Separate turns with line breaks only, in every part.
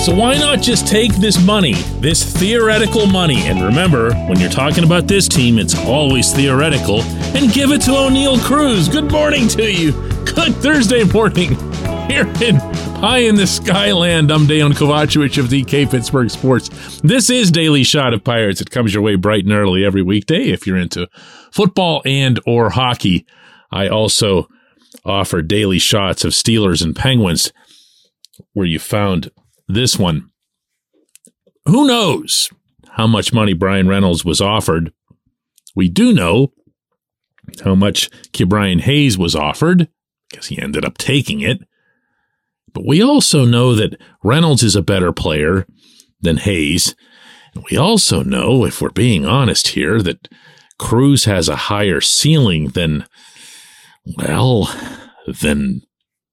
So why not just take this money, this theoretical money, and remember, when you're talking about this team, it's always theoretical, and give it to Oneil Cruz. Good morning to you. Good Thursday morning here in high in the Skyland. I'm Dejan Kovacevic of DK Pittsburgh Sports. This is Daily Shot of Pirates. It comes your way bright and early every weekday if you're into football and or hockey. I also offer daily shots of Steelers and Penguins where you found this one. Who knows how much money Bryan Reynolds was offered? We do know how much Ke'Bryan Hayes was offered because he ended up taking it. But we also know that Reynolds is a better player than Hayes. And we also know, if we're being honest here, that Cruz has a higher ceiling than, well, than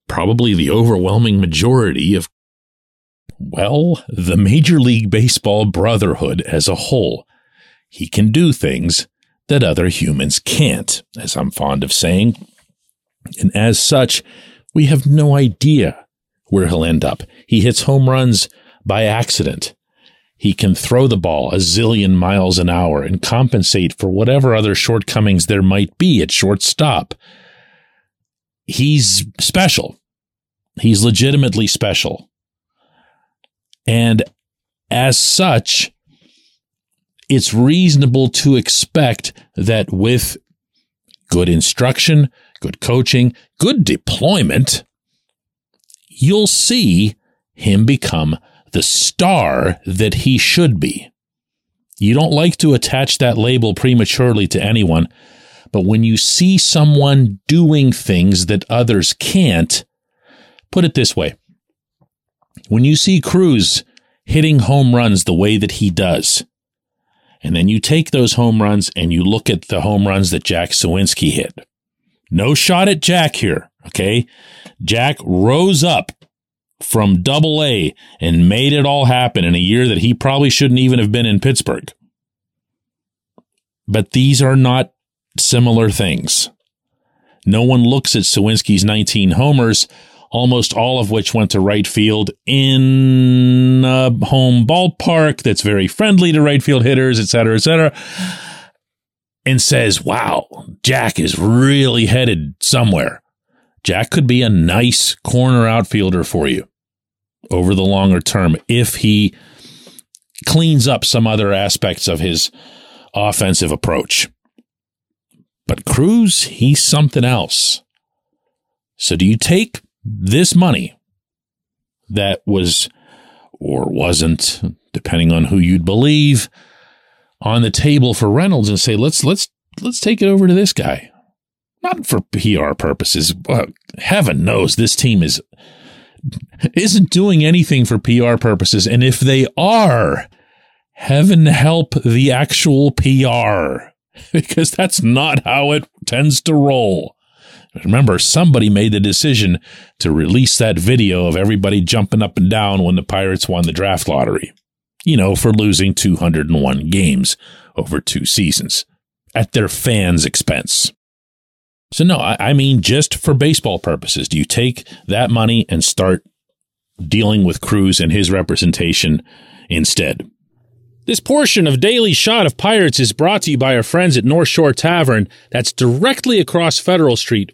probably the overwhelming majority of well, the Major League Baseball Brotherhood as a whole. He can do things that other humans can't, as I'm fond of saying. And as such, we have no idea where he'll end up. He hits home runs by accident. He can throw the ball a zillion miles an hour and compensate for whatever other shortcomings there might be at shortstop. He's special. He's legitimately special. And as such, it's reasonable to expect that with good instruction, good coaching, good deployment, you'll see him become the star that he should be. You don't like to attach that label prematurely to anyone, but when you see someone doing things that others can't, put it this way when you see Cruz hitting home runs the way that he does, and then you take those home runs and you look at the home runs that Jack Suwinski hit. No shot at Jack here, okay? Jack rose up from double A and made it all happen in a year that he probably shouldn't even have been in Pittsburgh. But these are not similar things. No one looks at Suwinski's 19 homers almost all of which went to right field in a home ballpark that's very friendly to right field hitters, et cetera, et cetera, and says, wow, Jack is really headed somewhere. Jack could be a nice corner outfielder for you over the longer term if he cleans up some other aspects of his offensive approach. But Cruz, he's something else. So do you take this money that was or wasn't, depending on who you'd believe, on the table for Reynolds and say, let's let's let's take it over to this guy. Not for PR purposes. Well, heaven knows this team is isn't doing anything for PR purposes. And if they are, heaven help the actual PR. Because that's not how it tends to roll. Remember, somebody made the decision to release that video of everybody jumping up and down when the Pirates won the draft lottery. You know, for losing 201 games over two seasons at their fans' expense. So, no, I, I mean, just for baseball purposes, do you take that money and start dealing with Cruz and his representation instead? This portion of Daily Shot of Pirates is brought to you by our friends at North Shore Tavern that's directly across Federal Street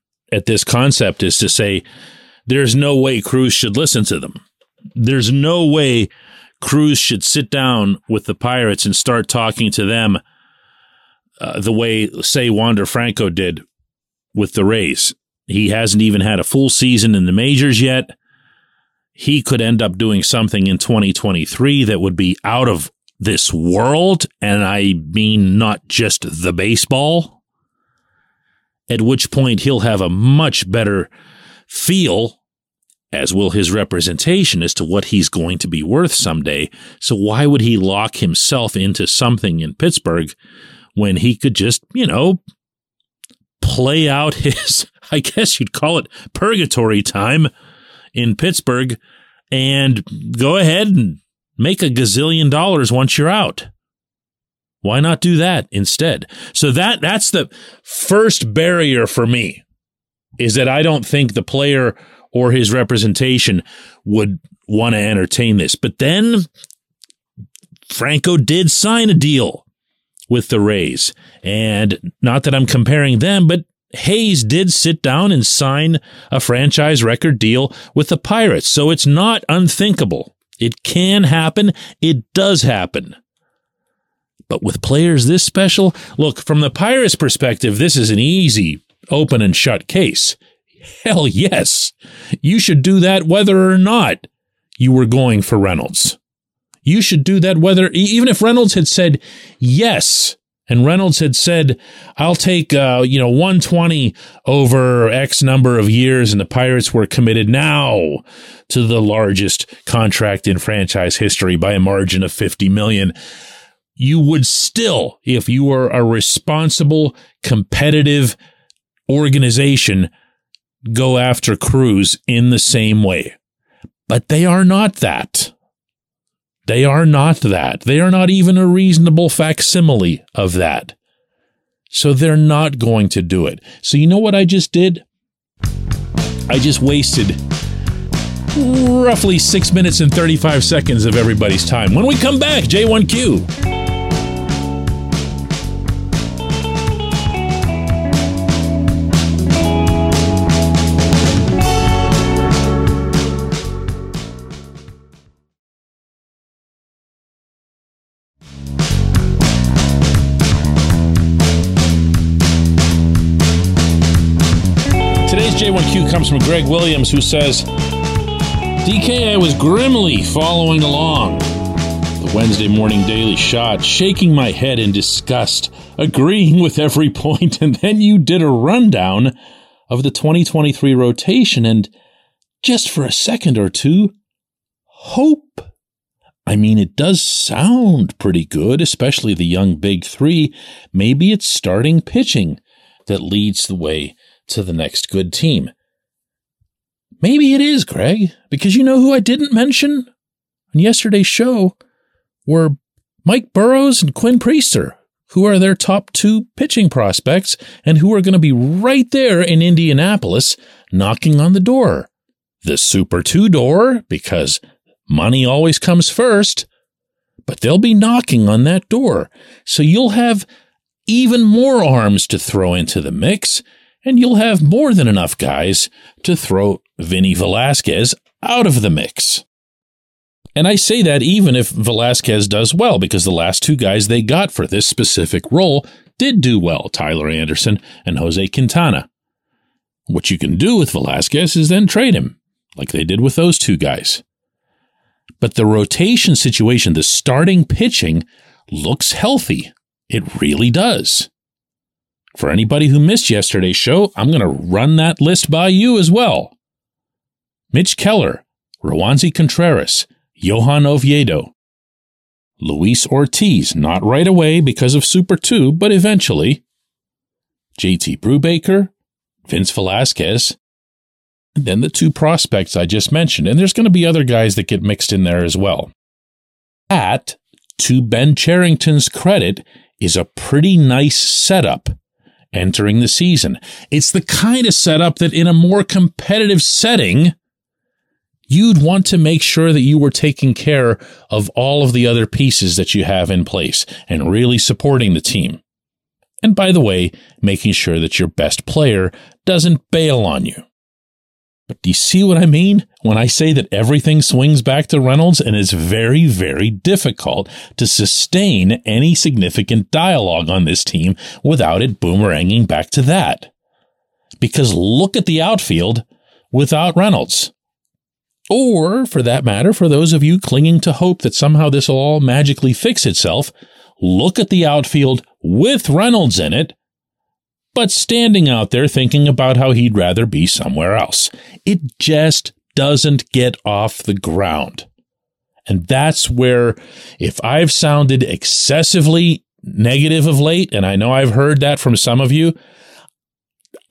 at this concept is to say there's no way Cruz should listen to them. There's no way Cruz should sit down with the Pirates and start talking to them uh, the way, say, Wander Franco did with the Rays. He hasn't even had a full season in the majors yet. He could end up doing something in 2023 that would be out of this world. And I mean, not just the baseball at which point he'll have a much better feel as will his representation as to what he's going to be worth someday. So why would he lock himself into something in Pittsburgh when he could just, you know, play out his, I guess you'd call it purgatory time in Pittsburgh and go ahead and make a gazillion dollars once you're out. Why not do that instead? So that that's the first barrier for me is that I don't think the player or his representation would want to entertain this. But then Franco did sign a deal with the Rays. And not that I'm comparing them, but Hayes did sit down and sign a franchise record deal with the Pirates. So it's not unthinkable. It can happen. It does happen. But with players this special, look, from the Pirates' perspective, this is an easy open and shut case. Hell yes. You should do that whether or not you were going for Reynolds. You should do that whether, even if Reynolds had said yes, and Reynolds had said, I'll take, uh, you know, 120 over X number of years, and the Pirates were committed now to the largest contract in franchise history by a margin of 50 million. You would still, if you were a responsible, competitive organization, go after Cruz in the same way. But they are not that. They are not that. They are not even a reasonable facsimile of that. So they're not going to do it. So you know what I just did? I just wasted roughly six minutes and 35 seconds of everybody's time. When we come back, J1Q. J1Q comes from Greg Williams, who says, DK, I was grimly following along the Wednesday morning daily shot, shaking my head in disgust, agreeing with every point, and then you did a rundown of the 2023 rotation, and just for a second or two, hope. I mean, it does sound pretty good, especially the young big three. Maybe it's starting pitching that leads the way to the next good team. Maybe it is, Greg, because you know who I didn't mention on yesterday's show were Mike Burrows and Quinn Priester, who are their top two pitching prospects and who are going to be right there in Indianapolis knocking on the door. The Super 2 door, because money always comes first, but they'll be knocking on that door. So you'll have even more arms to throw into the mix and you'll have more than enough guys to throw Vinny Velasquez out of the mix. And I say that even if Velasquez does well, because the last two guys they got for this specific role did do well Tyler Anderson and Jose Quintana. What you can do with Velasquez is then trade him, like they did with those two guys. But the rotation situation, the starting pitching, looks healthy. It really does. For anybody who missed yesterday's show, I'm going to run that list by you as well. Mitch Keller, Roansy Contreras, Johan Oviedo, Luis Ortiz, not right away because of Super 2, but eventually, JT Brubaker, Vince Velasquez, and then the two prospects I just mentioned. And there's going to be other guys that get mixed in there as well. That, to Ben Cherington's credit, is a pretty nice setup entering the season. It's the kind of setup that in a more competitive setting, you'd want to make sure that you were taking care of all of the other pieces that you have in place and really supporting the team. And by the way, making sure that your best player doesn't bail on you. But do you see what I mean when I say that everything swings back to Reynolds and it's very, very difficult to sustain any significant dialogue on this team without it boomeranging back to that? Because look at the outfield without Reynolds. Or, for that matter, for those of you clinging to hope that somehow this will all magically fix itself, look at the outfield with Reynolds in it but standing out there thinking about how he'd rather be somewhere else. It just doesn't get off the ground. And that's where, if I've sounded excessively negative of late, and I know I've heard that from some of you,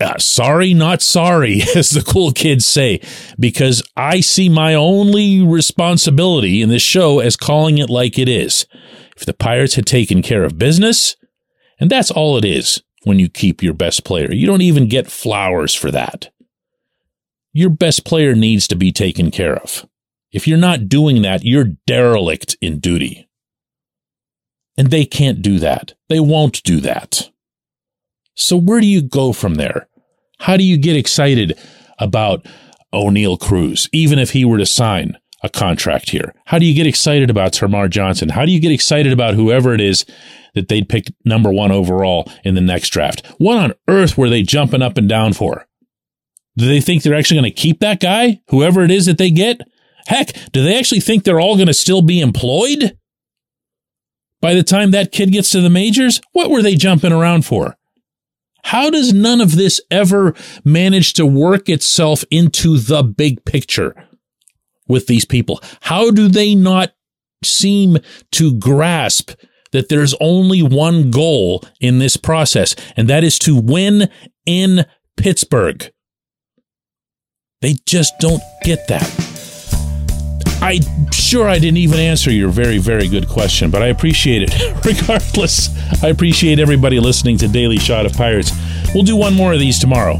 uh, sorry, not sorry, as the cool kids say, because I see my only responsibility in this show as calling it like it is. If the Pirates had taken care of business, and that's all it is when you keep your best player, you don't even get flowers for that. Your best player needs to be taken care of. If you're not doing that, you're derelict in duty. And they can't do that. They won't do that. So where do you go from there? How do you get excited about Oneil Cruz, even if he were to sign a contract here? How do you get excited about Termarr Johnson? How do you get excited about whoever it is that they'd pick number one overall in the next draft? What on earth were they jumping up and down for? Do they think they're actually going to keep that guy, whoever it is that they get? Heck, do they actually think they're all going to still be employed? By the time that kid gets to the majors, what were they jumping around for? How does none of this ever manage to work itself into the big picture with these people? How do they not seem to grasp that there's only one goal in this process, and that is to win in Pittsburgh? They just don't get that. I'm sure I didn't even answer your very, very good question, but I appreciate it. Regardless, I appreciate everybody listening to Daily Shot of Pirates. We'll do one more of these tomorrow.